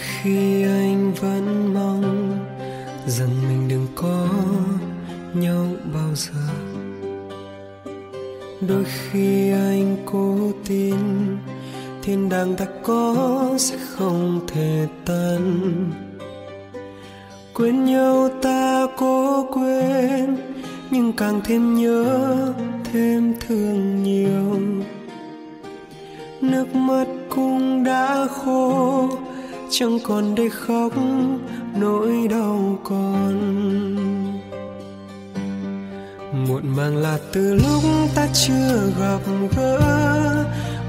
khi anh vẫn mong rằng mình đừng có nhau bao giờ. Đôi khi anh cố tin thiên đàng ta có sẽ không thể tan. Quên nhau ta cố quên, nhưng càng thêm nhớ thêm thương nhiều. Nước mắt cũng đã khô chẳng còn để khóc, nỗi đau còn. Muộn màng là từ lúc ta chưa gặp gỡ.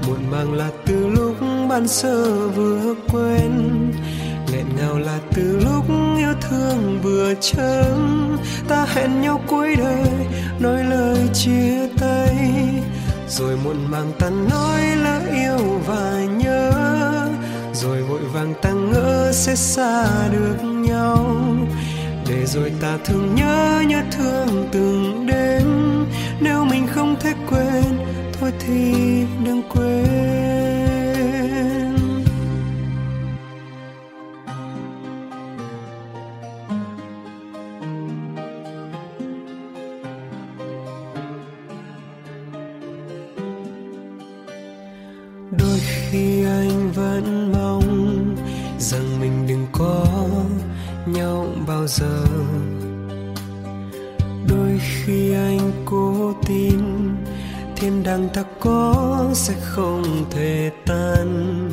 Muộn màng là từ lúc ban sơ vừa quen. Nghẹn ngào là từ lúc yêu thương vừa chớm. Ta hẹn nhau cuối đời, nói lời chia tay. Rồi muộn màng ta nói là yêu và nhớ càng ta ngỡ sẽ xa được nhau. Để rồi ta thương nhớ nhớ thương từng đêm. Nếu mình không thể quên, thôi thì đừng quên. Đang đàng ta có sẽ không thể tan.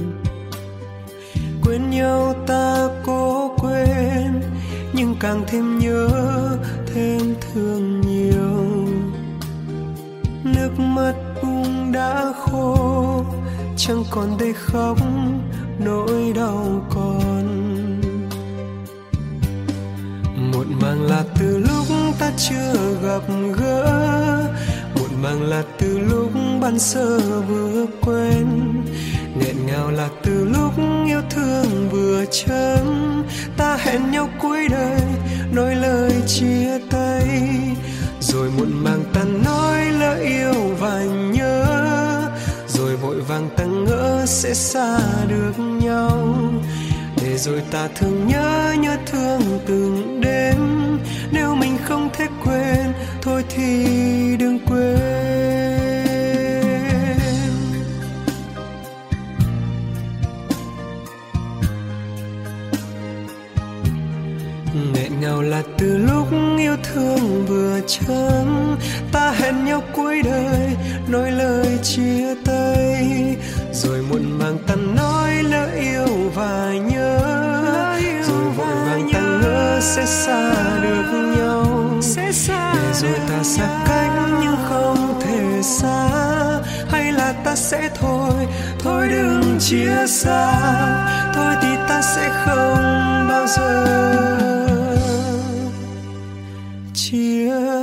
Quên nhau ta cố quên, nhưng càng thêm nhớ, thêm thương nhiều. Nước mắt cũng đã khô, chẳng còn để khóc, nỗi đau còn. Muộn màng là từ lúc ta chưa gặp gỡ muộn màng là từ lúc ban sơ vừa quen. Nghẹn ngào là từ lúc yêu thương vừa chớm. Ta hẹn nhau cuối đời, nói lời chia tay. Rồi muộn màng ta nói lỡ yêu và nhớ. Rồi vội vàng ta ngỡ sẽ xa được nhau. Để rồi ta thường nhớ nhớ thương từng đêm. Nếu mình không thể quên, thôi thì đừng quên. Ngào là từ lúc yêu thương vừa chớm ta hẹn nhau cuối đời nói lời chia tay. Rồi muộn màng ta nói lỡ yêu và nhớ. Rồi vội vàng ta ngỡ sẽ xa được nhau. Để rồi ta xa cách nhưng không thể xa. Hay là ta sẽ thôi thôi đừng chia xa. Thôi thì ta sẽ không bao giờ chia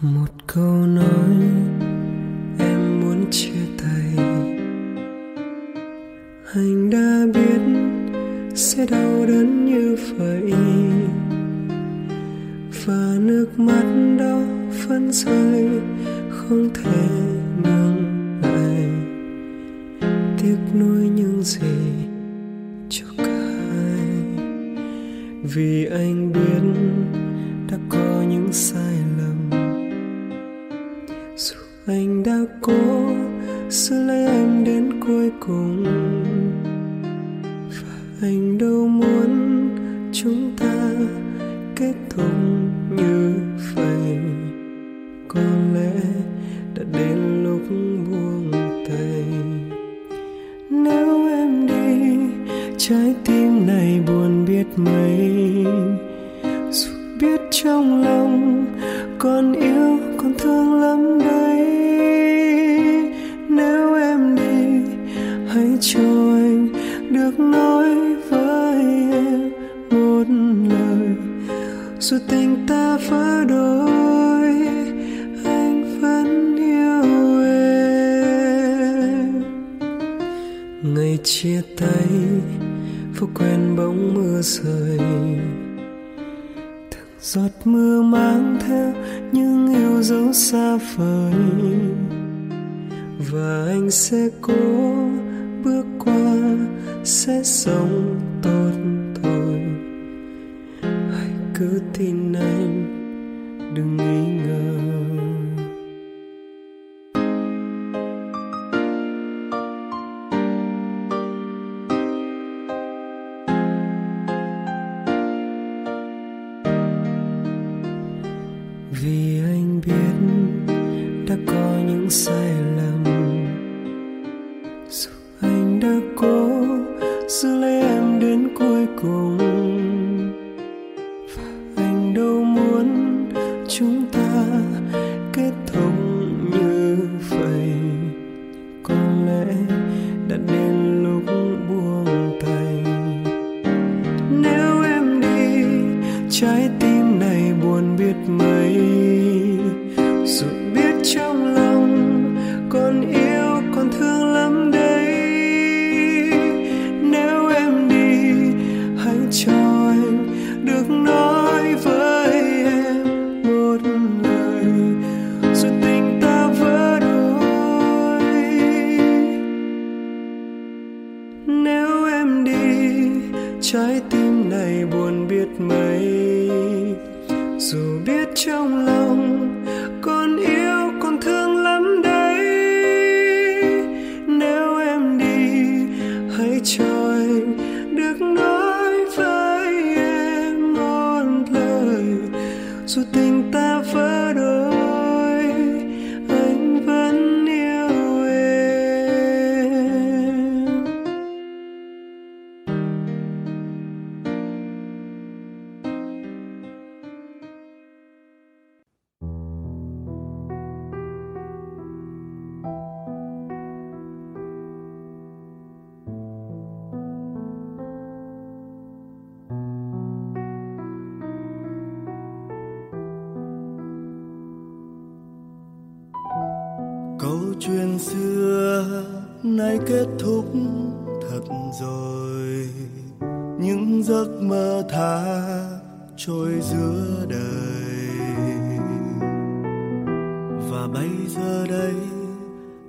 một câu nói em muốn chia tay. Anh đã biết sẽ đau đớn như vậy. Và nước mắt đó vẫn rơi, không thể ngừng lại. Tiếc nuối những gì cho cả hai vì anh 穷了 xa vời. Và anh sẽ cố bước qua, sẽ sống tốt thôi. Hãy cứ tin em đến cuối cùng. Nay kết thúc thật rồi. Những giấc mơ tha trôi giữa đời. Và bây giờ đây,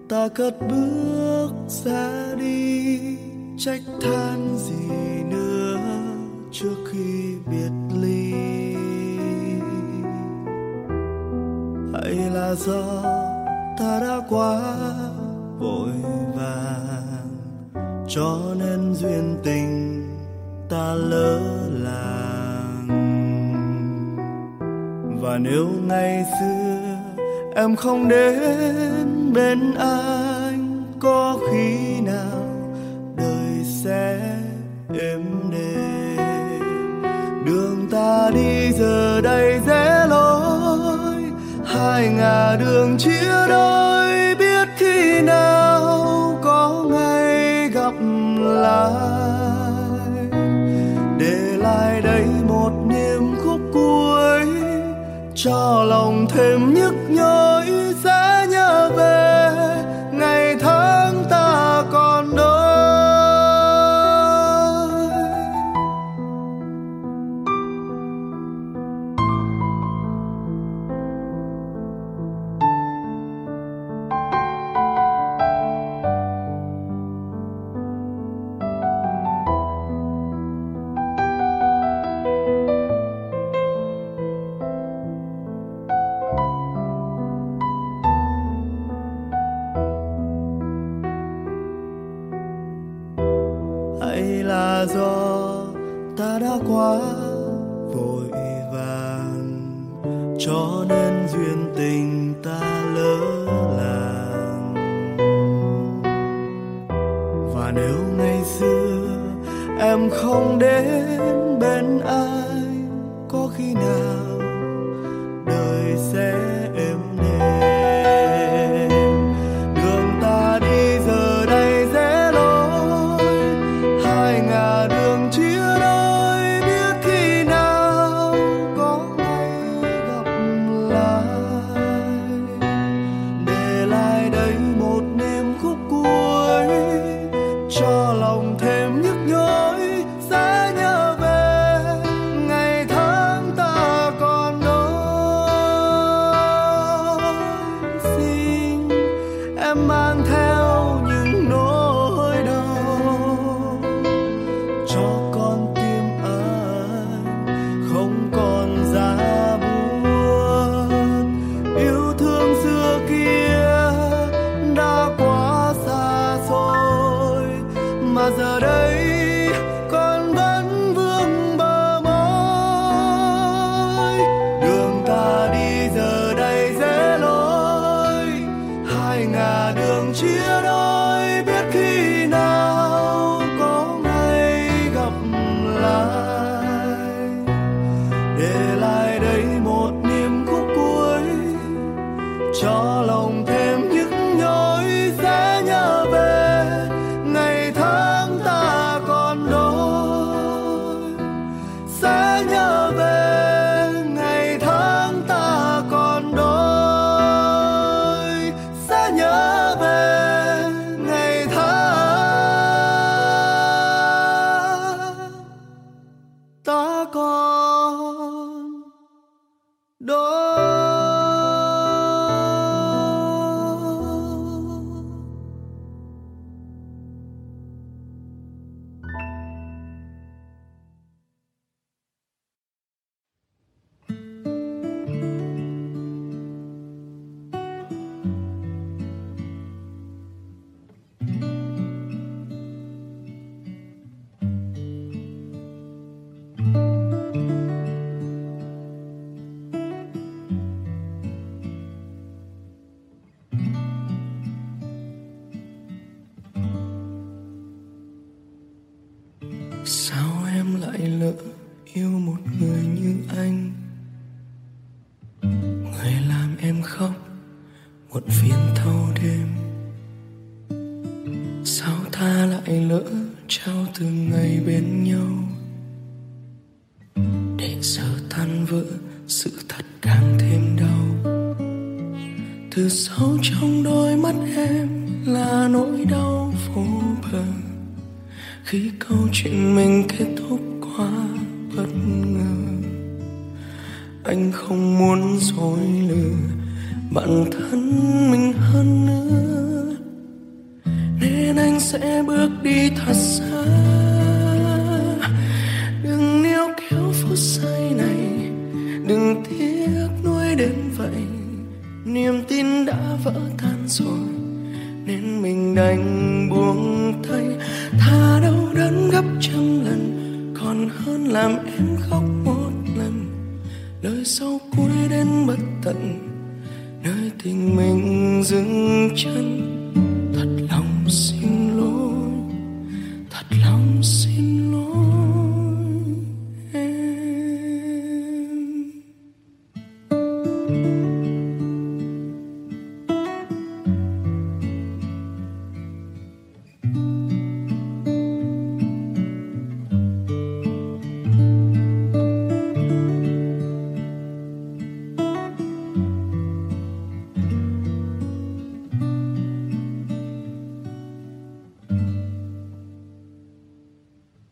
ta cất bước ra đi. Trách than gì nữa trước khi biệt ly. Hay là do ta đã quá vội cho nên duyên tình ta lỡ làng. Và nếu ngày xưa em không đến bên anh, có khi nào đời sẽ êm đềm? Đường ta đi giờ đây rẽ lối, hai ngả đường chia đôi, biết khi nào lại để lại đây một niềm khúc cuối cho lòng thêm nhức nhối. tan vỡ sự thật càng thêm đau. Từ sâu trong đôi mắt em là nỗi đau vô bờ. Khi câu chuyện mình kết thúc quá bất ngờ, anh không muốn dối lừa bản thân mình hơn nữa. Nên anh sẽ bước đi thật xa. đừng tiếc nuối đến vậy, niềm tin đã vỡ tan rồi, nên mình đành buông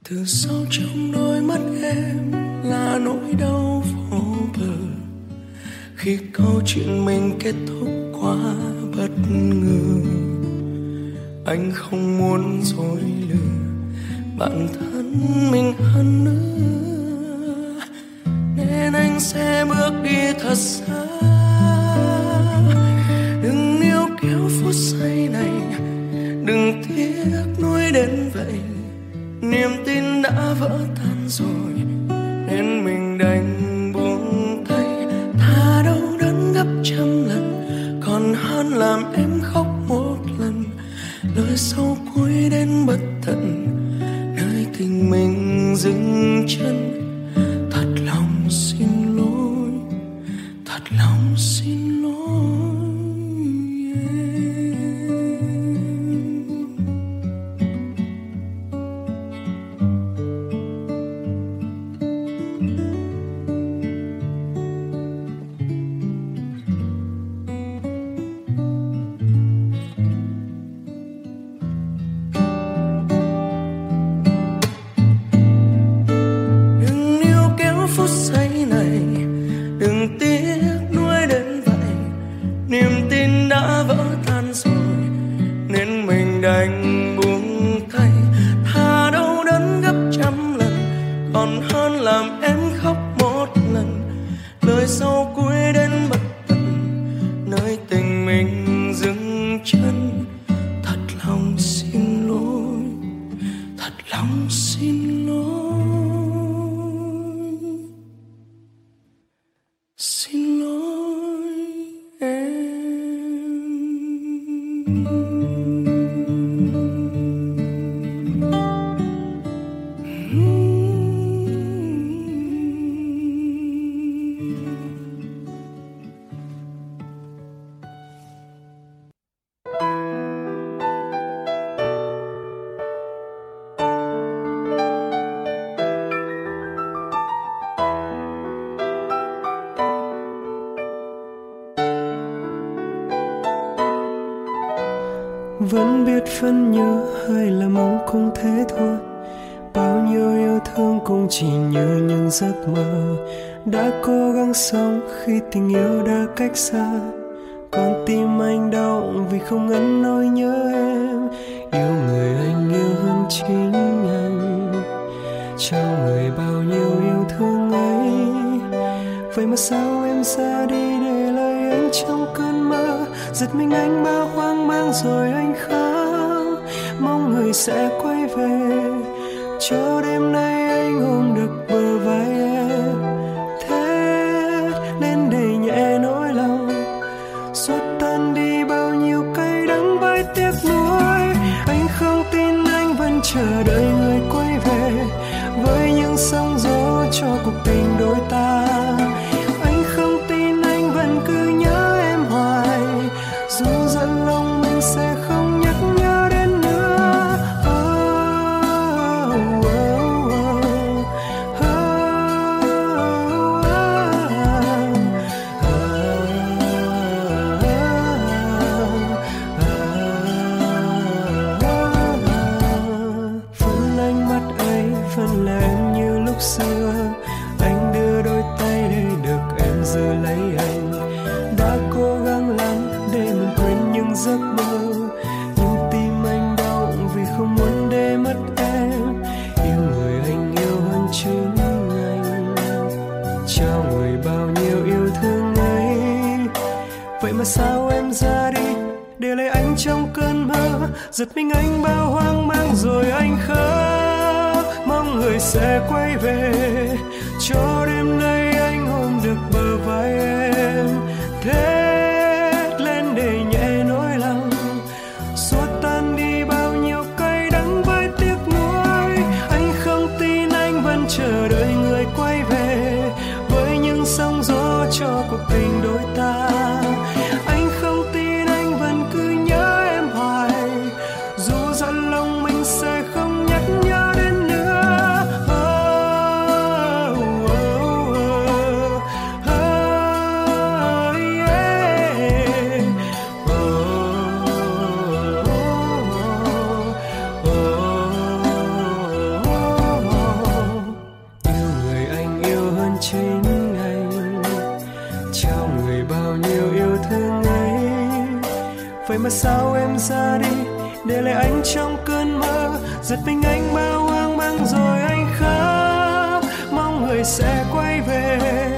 từ sau trong đôi mắt em là nỗi đau vô bờ. Khi câu chuyện mình kết thúc quá bất ngờ, anh không muốn dối lừa bản thân mình hơn nữa. Nên anh sẽ bước đi thật xa. vỡ tan rồi nên mình vẫn cũng chỉ như những giấc mơ đã cố gắng sống khi tình yêu đã cách xa. Còn tim anh đau vì không ngăn nỗi nhớ em. Yêu người anh yêu hơn chính anh. Trao người bao nhiêu yêu thương ấy. Vậy mà sao em ra đi để lại anh trong cơn mơ? Giật mình anh bao hoang mang rồi anh khóc. Mong người sẽ quay về. Cho đêm nay anh giật mình anh bao hoang mang rồi anh khóc mong người sẽ quay về. Mà sao em ra đi? Để lại anh trong cơn mơ, giật mình anh bao hoang mang rồi anh khóc. Mong người sẽ quay về.